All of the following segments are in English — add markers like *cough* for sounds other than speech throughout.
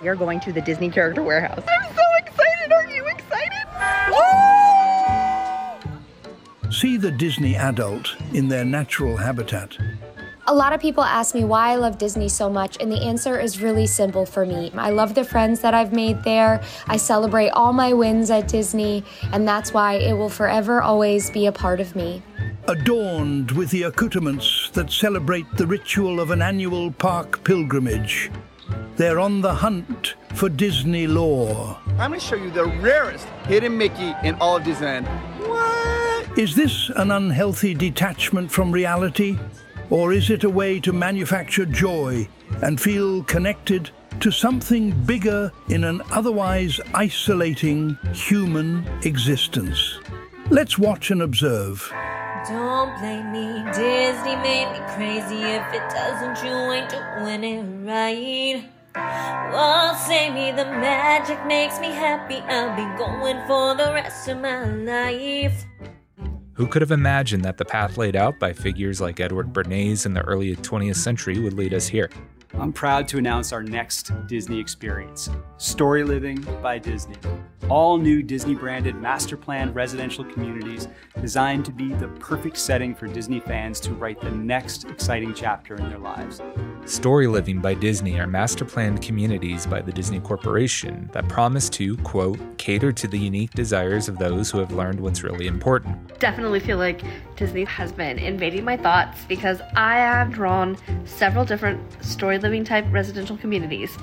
We are going to the Disney Character Warehouse. I'm so excited. Are you excited? See the Disney adult in their natural habitat. A lot of people ask me why I love Disney so much, and the answer is really simple for me. I love the friends that I've made there. I celebrate all my wins at Disney, and that's why it will forever always be a part of me. Adorned with the accoutrements that celebrate the ritual of an annual park pilgrimage, they're on the hunt for Disney lore. I'm going to show you the rarest hidden Mickey in all of Disneyland. What? Is this an unhealthy detachment from reality? Or is it a way to manufacture joy and feel connected to something bigger in an otherwise isolating human existence? Let's watch and observe. Don't blame me, Disney made me crazy. If it doesn't, you ain't doing it right. Oh, say me the magic makes me happy. I'll be going for the rest of my life. Who could have imagined that the path laid out by figures like Edward Bernays in the early 20th century would lead us here? I'm proud to announce our next Disney experience Story Living by Disney. All new Disney branded master planned residential communities designed to be the perfect setting for Disney fans to write the next exciting chapter in their lives. Story Living by Disney are master planned communities by the Disney Corporation that promise to, quote, cater to the unique desires of those who have learned what's really important. Definitely feel like Disney has been invading my thoughts because I have drawn several different story living type residential communities.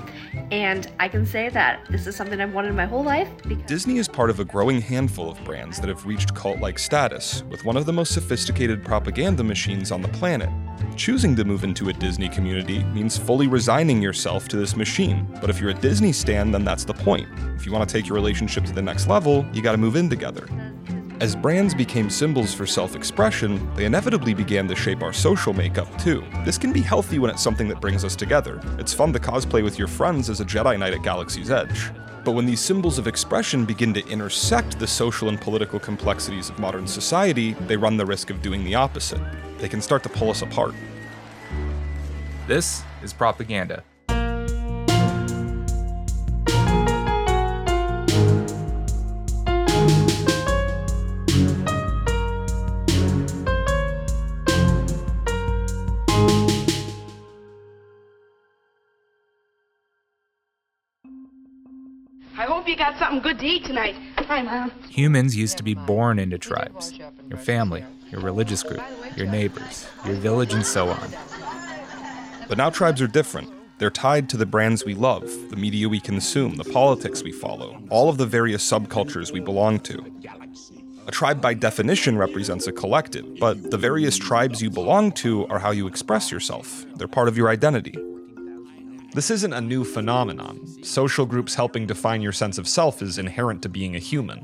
And I can say that this is something I've wanted my whole life. Disney is part of a growing handful of brands that have reached cult like status, with one of the most sophisticated propaganda machines on the planet. Choosing to move into a Disney community means fully resigning yourself to this machine. But if you're a Disney stan, then that's the point. If you want to take your relationship to the next level, you gotta move in together. As brands became symbols for self expression, they inevitably began to shape our social makeup too. This can be healthy when it's something that brings us together. It's fun to cosplay with your friends as a Jedi Knight at Galaxy's Edge. But when these symbols of expression begin to intersect the social and political complexities of modern society, they run the risk of doing the opposite. They can start to pull us apart. This is propaganda. I hope you got something good to eat tonight. Hi, Mom. Humans used to be born into tribes your family, your religious group, your neighbors, your village, and so on. But now tribes are different. They're tied to the brands we love, the media we consume, the politics we follow, all of the various subcultures we belong to. A tribe by definition represents a collective, but the various tribes you belong to are how you express yourself. They're part of your identity. This isn't a new phenomenon. Social groups helping define your sense of self is inherent to being a human.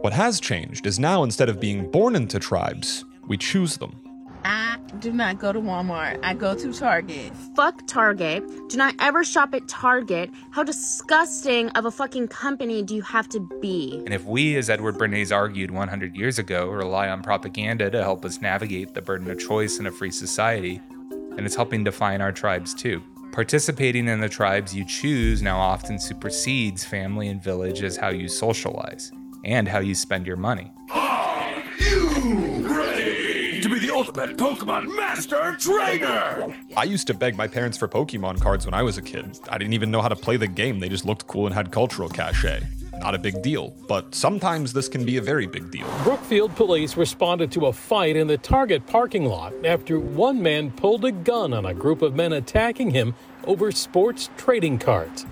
What has changed is now instead of being born into tribes, we choose them. I do not go to Walmart. I go to Target. Fuck Target. Do not ever shop at Target. How disgusting of a fucking company do you have to be? And if we, as Edward Bernays argued 100 years ago, rely on propaganda to help us navigate the burden of choice in a free society, then it's helping define our tribes too. Participating in the tribes you choose now often supersedes family and village as how you socialize and how you spend your money. Are you ready to be the ultimate Pokemon Master Trainer? I used to beg my parents for Pokemon cards when I was a kid. I didn't even know how to play the game, they just looked cool and had cultural cachet. Not a big deal, but sometimes this can be a very big deal. Brookfield police responded to a fight in the Target parking lot after one man pulled a gun on a group of men attacking him over sports trading cards.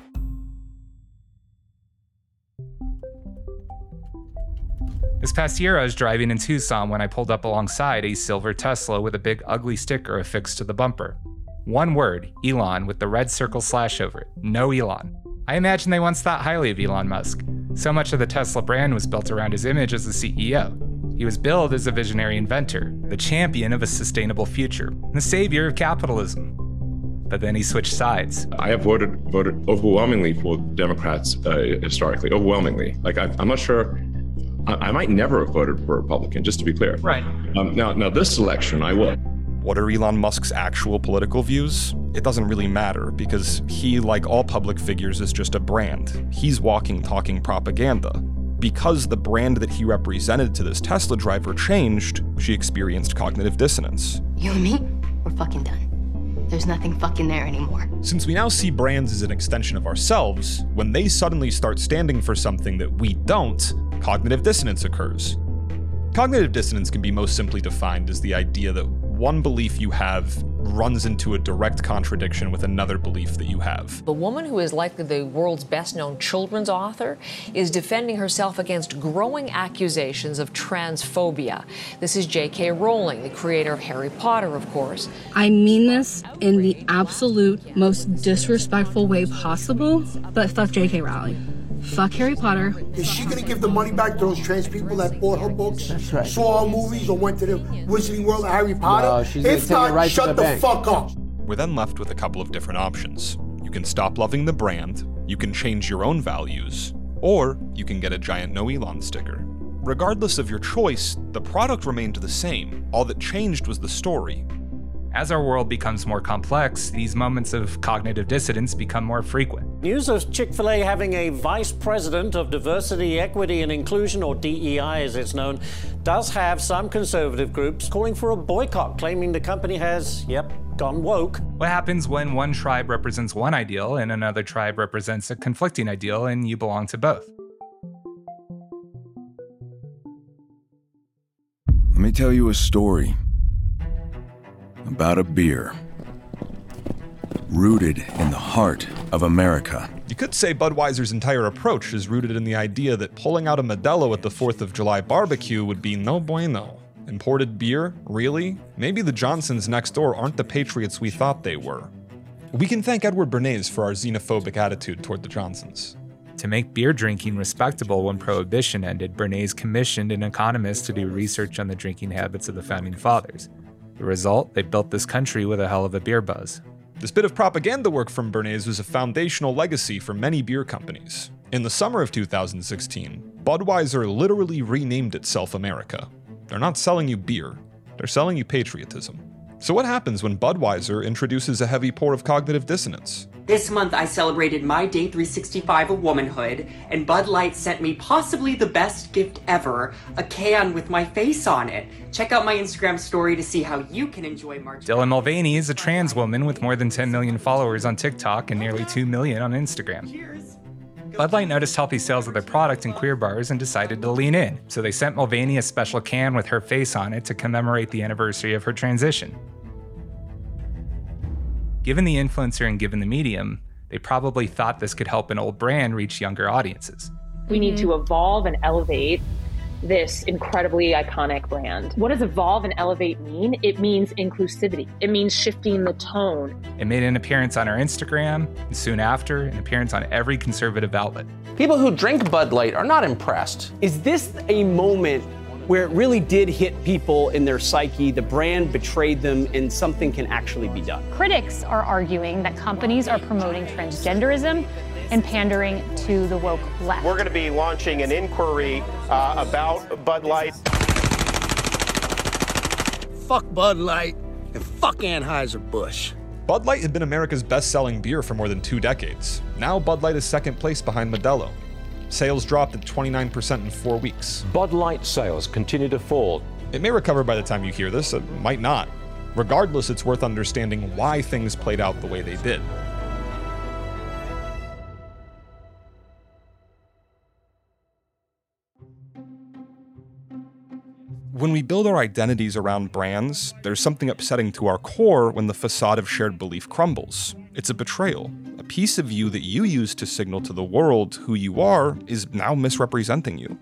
This past year, I was driving in Tucson when I pulled up alongside a silver Tesla with a big ugly sticker affixed to the bumper. One word, Elon, with the red circle slash over it. No Elon. I imagine they once thought highly of Elon Musk. So much of the Tesla brand was built around his image as the CEO. He was billed as a visionary inventor, the champion of a sustainable future, the savior of capitalism. But then he switched sides. I have voted voted overwhelmingly for Democrats uh, historically, overwhelmingly. Like I, am not sure. I, I, might never have voted for a Republican, just to be clear. Right. Um, now, now this election, I will. What are Elon Musk's actual political views? It doesn't really matter because he, like all public figures, is just a brand. He's walking, talking propaganda. Because the brand that he represented to this Tesla driver changed, she experienced cognitive dissonance. You and me, we're fucking done. There's nothing fucking there anymore. Since we now see brands as an extension of ourselves, when they suddenly start standing for something that we don't, cognitive dissonance occurs. Cognitive dissonance can be most simply defined as the idea that one belief you have runs into a direct contradiction with another belief that you have. The woman who is likely the world's best known children's author is defending herself against growing accusations of transphobia. This is J.K. Rowling, the creator of Harry Potter, of course. I mean this in the absolute most disrespectful way possible, but fuck J.K. Rowling. Fuck Harry Potter. Is she gonna give the money back to those trans people that bought her books, right. saw her movies, or went to the Wizarding World of Harry Potter? No, she's if not, right shut the the, bank. fuck up. We're then left with a couple of different options. You can stop loving the brand, you can change your own values, or you can get a giant No Elon sticker. Regardless of your choice, the product remained the same. All that changed was the story. As our world becomes more complex, these moments of cognitive dissonance become more frequent. News of Chick fil A having a vice president of diversity, equity, and inclusion, or DEI as it's known, does have some conservative groups calling for a boycott, claiming the company has, yep, gone woke. What happens when one tribe represents one ideal and another tribe represents a conflicting ideal and you belong to both? Let me tell you a story about a beer rooted in the heart of America. You could say Budweiser's entire approach is rooted in the idea that pulling out a Modelo at the 4th of July barbecue would be no bueno. Imported beer? Really? Maybe the Johnsons next door aren't the patriots we thought they were. We can thank Edward Bernays for our xenophobic attitude toward the Johnsons. To make beer drinking respectable when Prohibition ended, Bernays commissioned an economist to do research on the drinking habits of the founding fathers. The result, they built this country with a hell of a beer buzz. This bit of propaganda work from Bernays was a foundational legacy for many beer companies. In the summer of 2016, Budweiser literally renamed itself America. They're not selling you beer, they're selling you patriotism. So, what happens when Budweiser introduces a heavy pour of cognitive dissonance? This month I celebrated my day 365 of womanhood, and Bud Light sent me possibly the best gift ever a can with my face on it. Check out my Instagram story to see how you can enjoy March. Dylan Mulvaney is a trans woman with more than 10 million followers on TikTok and nearly 2 million on Instagram. Bud Light noticed healthy sales of their product in queer bars and decided to lean in, so they sent Mulvaney a special can with her face on it to commemorate the anniversary of her transition. Given the influencer and given the medium, they probably thought this could help an old brand reach younger audiences. We need to mm-hmm. evolve and elevate this incredibly iconic brand. What does evolve and elevate mean? It means inclusivity. It means shifting the tone. It made an appearance on our Instagram, and soon after, an appearance on every conservative outlet. People who drink Bud Light are not impressed. Is this a moment where it really did hit people in their psyche? The brand betrayed them, and something can actually be done. Critics are arguing that companies are promoting transgenderism and pandering to the woke left. We're going to be launching an inquiry uh, about Bud Light. Fuck Bud Light and fuck Anheuser-Busch. Bud Light had been America's best selling beer for more than two decades. Now Bud Light is second place behind Modelo. Sales dropped at 29% in four weeks. Bud Light sales continue to fall. It may recover by the time you hear this, it might not. Regardless, it's worth understanding why things played out the way they did. When we build our identities around brands, there's something upsetting to our core when the facade of shared belief crumbles. It's a betrayal. Piece of you that you use to signal to the world who you are is now misrepresenting you.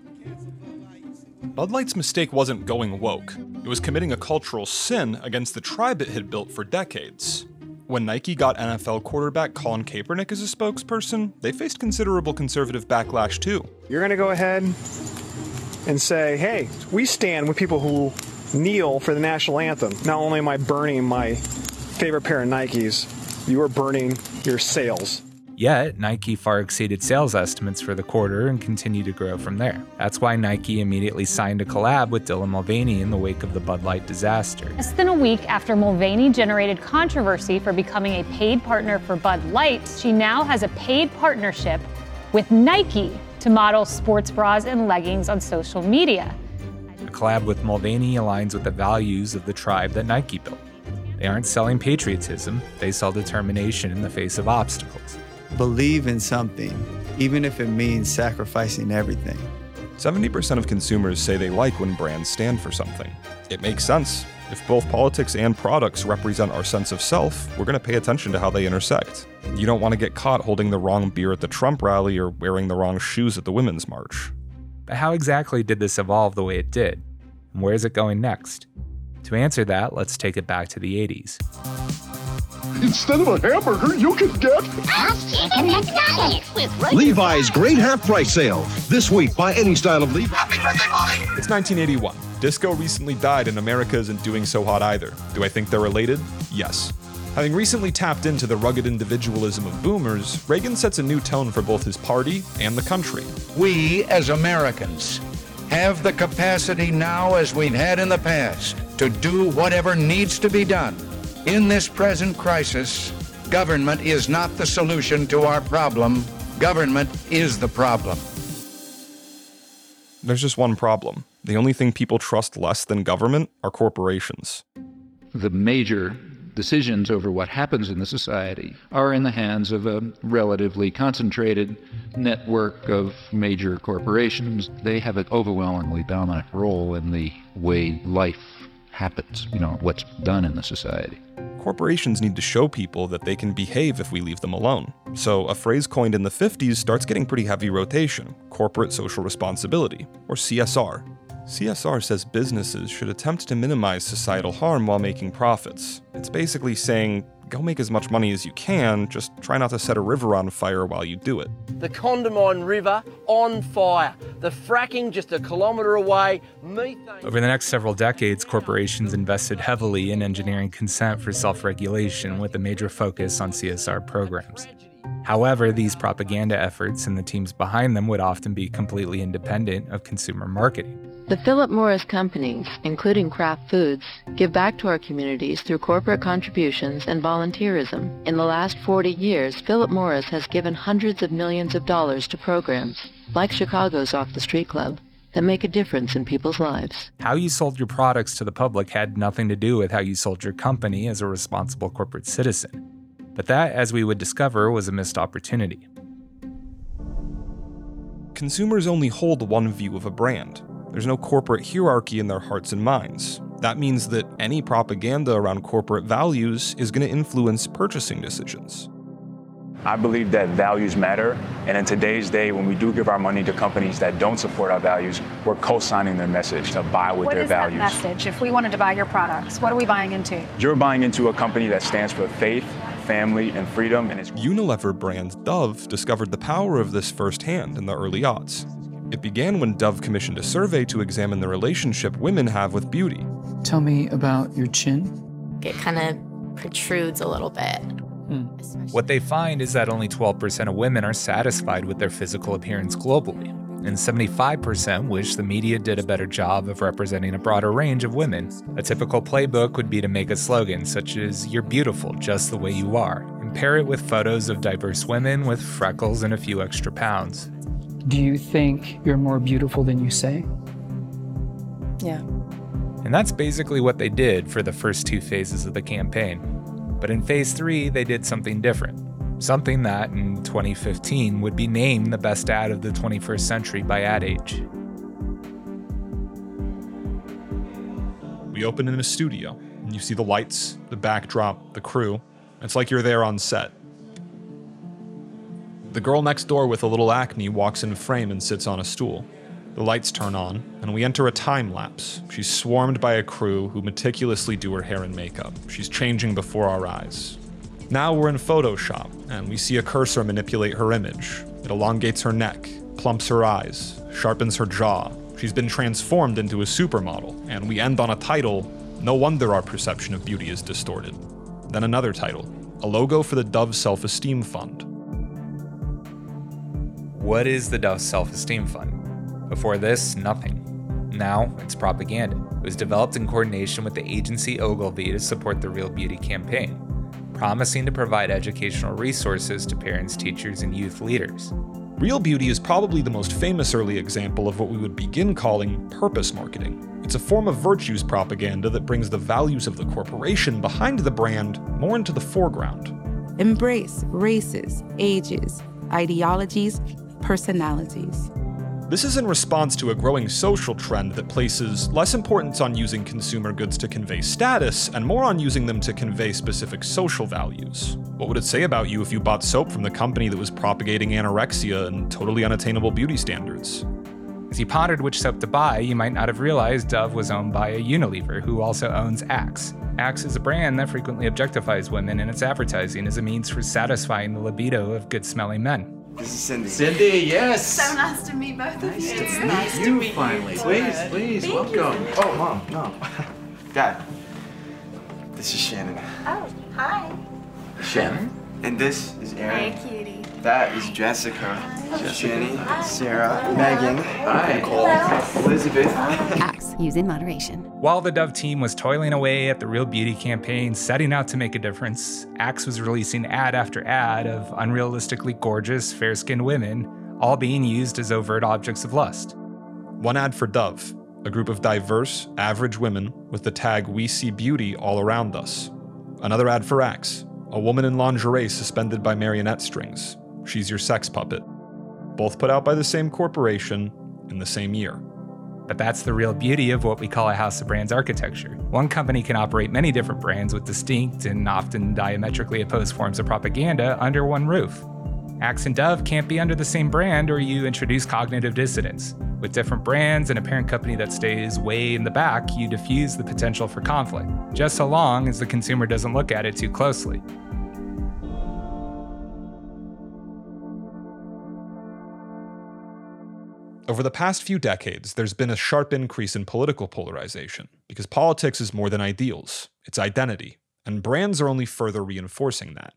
Bud Light's mistake wasn't going woke, it was committing a cultural sin against the tribe it had built for decades. When Nike got NFL quarterback Colin Kaepernick as a spokesperson, they faced considerable conservative backlash too. You're going to go ahead and say, hey, we stand with people who kneel for the national anthem. Not only am I burning my favorite pair of Nikes, you are burning your sales. Yet, Nike far exceeded sales estimates for the quarter and continued to grow from there. That's why Nike immediately signed a collab with Dylan Mulvaney in the wake of the Bud Light disaster. Less than a week after Mulvaney generated controversy for becoming a paid partner for Bud Light, she now has a paid partnership with Nike to model sports bras and leggings on social media. A collab with Mulvaney aligns with the values of the tribe that Nike built. They aren't selling patriotism, they sell determination in the face of obstacles. Believe in something, even if it means sacrificing everything. 70% of consumers say they like when brands stand for something. It makes sense. If both politics and products represent our sense of self, we're going to pay attention to how they intersect. You don't want to get caught holding the wrong beer at the Trump rally or wearing the wrong shoes at the Women's March. But how exactly did this evolve the way it did? And where is it going next? To answer that, let's take it back to the 80s. Instead of a hamburger, you can get Chicken McNuggets with Levi's great half price sale. This week, buy any style of Levi. It's 1981. Disco recently died and America isn't doing so hot either. Do I think they're related? Yes. Having recently tapped into the rugged individualism of boomers, Reagan sets a new tone for both his party and the country. We, as Americans, have the capacity now, as we've had in the past, to do whatever needs to be done. In this present crisis, government is not the solution to our problem, government is the problem. There's just one problem. The only thing people trust less than government are corporations. The major decisions over what happens in the society are in the hands of a relatively concentrated network of major corporations. They have an overwhelmingly dominant role in the way life happens, you know, what's done in the society. Corporations need to show people that they can behave if we leave them alone. So, a phrase coined in the 50s starts getting pretty heavy rotation corporate social responsibility, or CSR. CSR says businesses should attempt to minimize societal harm while making profits. It's basically saying, go make as much money as you can, just try not to set a river on fire while you do it. The Condamine River on fire. The fracking just a kilometre away. Methane. Over the next several decades, corporations invested heavily in engineering consent for self regulation with a major focus on CSR programs. However, these propaganda efforts and the teams behind them would often be completely independent of consumer marketing. The Philip Morris companies, including Kraft Foods, give back to our communities through corporate contributions and volunteerism. In the last 40 years, Philip Morris has given hundreds of millions of dollars to programs, like Chicago's Off the Street Club, that make a difference in people's lives. How you sold your products to the public had nothing to do with how you sold your company as a responsible corporate citizen. But that, as we would discover, was a missed opportunity. Consumers only hold one view of a brand. There's no corporate hierarchy in their hearts and minds. That means that any propaganda around corporate values is going to influence purchasing decisions. I believe that values matter, and in today's day, when we do give our money to companies that don't support our values, we're co-signing their message to buy with what their is values. that message? If we wanted to buy your products, what are we buying into? You're buying into a company that stands for faith, family, and freedom, and it's Unilever brand Dove discovered the power of this firsthand in the early aughts. It began when Dove commissioned a survey to examine the relationship women have with beauty. Tell me about your chin. It kind of protrudes a little bit. Hmm. What they find is that only 12% of women are satisfied with their physical appearance globally, and 75% wish the media did a better job of representing a broader range of women. A typical playbook would be to make a slogan such as, You're beautiful just the way you are, and pair it with photos of diverse women with freckles and a few extra pounds. Do you think you're more beautiful than you say? Yeah. And that's basically what they did for the first two phases of the campaign. But in phase three, they did something different. Something that, in 2015, would be named the best ad of the 21st century by Ad Age. We open in a studio, and you see the lights, the backdrop, the crew. It's like you're there on set. The girl next door with a little acne walks in frame and sits on a stool. The lights turn on, and we enter a time lapse. She's swarmed by a crew who meticulously do her hair and makeup. She's changing before our eyes. Now we're in Photoshop, and we see a cursor manipulate her image. It elongates her neck, plumps her eyes, sharpens her jaw. She's been transformed into a supermodel, and we end on a title No wonder our perception of beauty is distorted. Then another title, a logo for the Dove Self Esteem Fund. What is the Dove Self Esteem Fund? Before this, nothing. Now, it's propaganda. It was developed in coordination with the agency Ogilvy to support the Real Beauty campaign, promising to provide educational resources to parents, teachers, and youth leaders. Real Beauty is probably the most famous early example of what we would begin calling purpose marketing. It's a form of virtues propaganda that brings the values of the corporation behind the brand more into the foreground. Embrace races, ages, ideologies, personalities. This is in response to a growing social trend that places less importance on using consumer goods to convey status and more on using them to convey specific social values. What would it say about you if you bought soap from the company that was propagating anorexia and totally unattainable beauty standards? As you pondered which soap to buy, you might not have realized Dove was owned by a Unilever who also owns Axe. Axe is a brand that frequently objectifies women in its advertising as a means for satisfying the libido of good smelling men. This is Cindy. Cindy, yes. So nice to meet both of you. It's nice to meet you finally. Please, please, Thank welcome. you. Oh, mom, no. *laughs* Dad, this is Shannon. Oh, hi. Shannon. And this is Aaron. Hey, cutie. That is Jessica. Jenny, Sarah, Megan, Hi. Nicole, Elizabeth. *laughs* Axe. Use in moderation. While the Dove team was toiling away at the Real Beauty campaign, setting out to make a difference, Axe was releasing ad after ad of unrealistically gorgeous, fair skinned women, all being used as overt objects of lust. One ad for Dove, a group of diverse, average women with the tag We See Beauty all around us. Another ad for Axe, a woman in lingerie suspended by marionette strings. She's your sex puppet. Both put out by the same corporation in the same year. But that's the real beauty of what we call a house of brands architecture. One company can operate many different brands with distinct and often diametrically opposed forms of propaganda under one roof. Axe and Dove can't be under the same brand or you introduce cognitive dissonance. With different brands and a parent company that stays way in the back, you diffuse the potential for conflict, just so long as the consumer doesn't look at it too closely. Over the past few decades, there's been a sharp increase in political polarization because politics is more than ideals, it's identity, and brands are only further reinforcing that.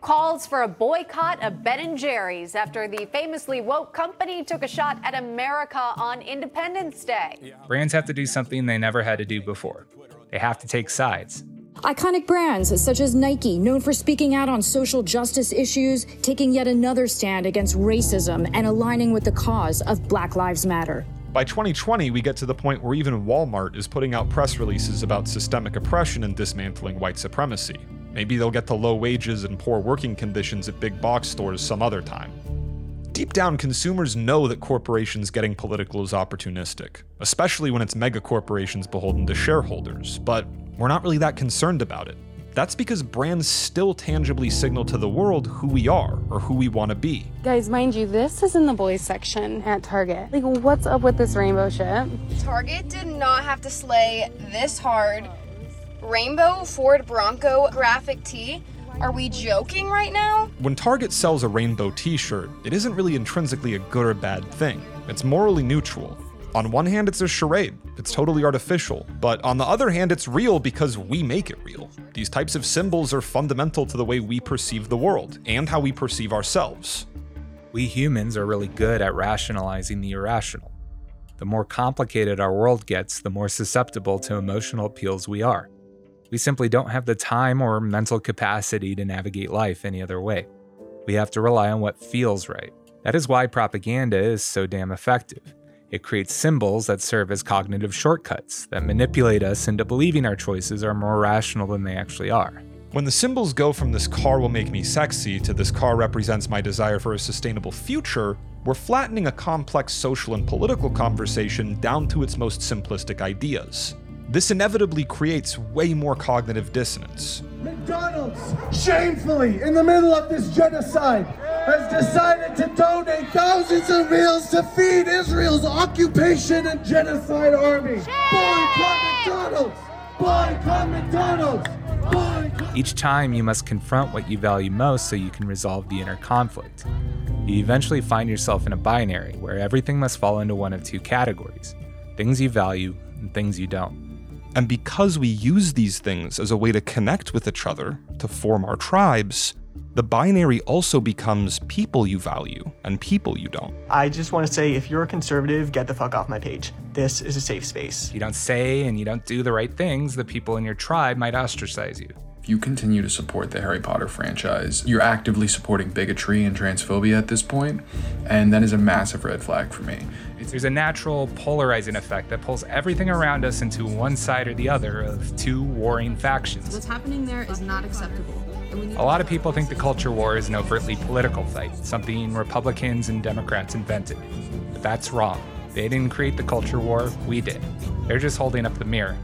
Calls for a boycott of Ben & Jerry's after the famously woke company took a shot at America on Independence Day. Brands have to do something they never had to do before. They have to take sides. Iconic brands such as Nike, known for speaking out on social justice issues, taking yet another stand against racism and aligning with the cause of Black Lives Matter. By 2020, we get to the point where even Walmart is putting out press releases about systemic oppression and dismantling white supremacy. Maybe they'll get to low wages and poor working conditions at big box stores some other time. Deep down, consumers know that corporations getting political is opportunistic, especially when it's mega corporations beholden to shareholders, but we're not really that concerned about it. That's because brands still tangibly signal to the world who we are or who we want to be. Guys, mind you, this is in the boys section at Target. Like, what's up with this rainbow shit? Target did not have to slay this hard. Rainbow Ford Bronco graphic tee? Are we joking right now? When Target sells a rainbow t shirt, it isn't really intrinsically a good or bad thing, it's morally neutral. On one hand, it's a charade. It's totally artificial. But on the other hand, it's real because we make it real. These types of symbols are fundamental to the way we perceive the world and how we perceive ourselves. We humans are really good at rationalizing the irrational. The more complicated our world gets, the more susceptible to emotional appeals we are. We simply don't have the time or mental capacity to navigate life any other way. We have to rely on what feels right. That is why propaganda is so damn effective. It creates symbols that serve as cognitive shortcuts that manipulate us into believing our choices are more rational than they actually are. When the symbols go from this car will make me sexy to this car represents my desire for a sustainable future, we're flattening a complex social and political conversation down to its most simplistic ideas. This inevitably creates way more cognitive dissonance. McDonald's, shamefully, in the middle of this genocide, has decided to donate thousands of meals to feed Israel's occupation and genocide army. Boycott McDonald's! Boycott McDonald's! Boycott! Each time, you must confront what you value most so you can resolve the inner conflict. You eventually find yourself in a binary where everything must fall into one of two categories things you value and things you don't. And because we use these things as a way to connect with each other, to form our tribes, the binary also becomes people you value and people you don't. I just want to say if you're a conservative, get the fuck off my page. This is a safe space. If you don't say and you don't do the right things, the people in your tribe might ostracize you. If you continue to support the Harry Potter franchise, you're actively supporting bigotry and transphobia at this point, and that is a massive red flag for me. There's a natural polarizing effect that pulls everything around us into one side or the other of two warring factions. What's happening there is not acceptable. A lot of people think the culture war is an overtly political fight, something Republicans and Democrats invented. But that's wrong. They didn't create the culture war, we did. They're just holding up the mirror.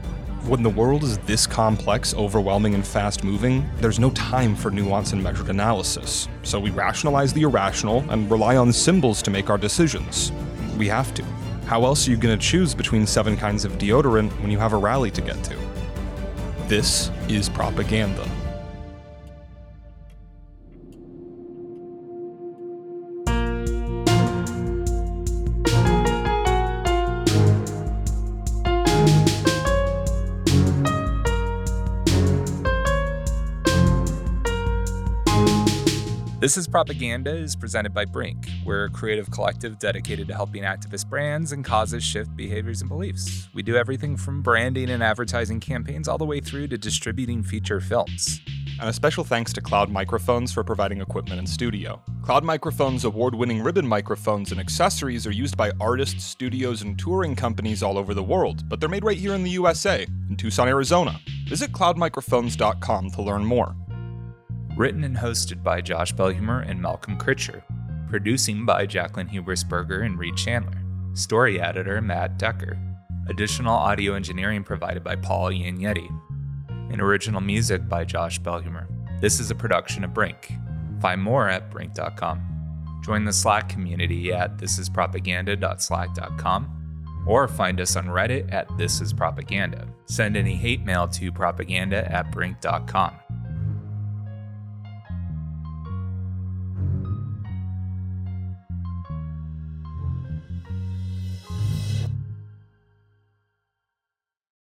When the world is this complex, overwhelming, and fast moving, there's no time for nuance and measured analysis. So we rationalize the irrational and rely on symbols to make our decisions. We have to. How else are you going to choose between seven kinds of deodorant when you have a rally to get to? This is propaganda. This is Propaganda is presented by Brink. We're a creative collective dedicated to helping activist brands and causes shift behaviors and beliefs. We do everything from branding and advertising campaigns all the way through to distributing feature films. And a special thanks to Cloud Microphones for providing equipment and studio. Cloud Microphones' award winning ribbon microphones and accessories are used by artists, studios, and touring companies all over the world, but they're made right here in the USA, in Tucson, Arizona. Visit cloudmicrophones.com to learn more. Written and hosted by Josh Belhumeur and Malcolm Critcher. Producing by Jaclyn Hubersberger and Reed Chandler. Story editor Matt Decker. Additional audio engineering provided by Paul Injeti. And original music by Josh Belhumeur. This is a production of Brink. Find more at brink.com. Join the Slack community at thisispropaganda.slack.com or find us on Reddit at thisispropaganda. Send any hate mail to propaganda at brink.com.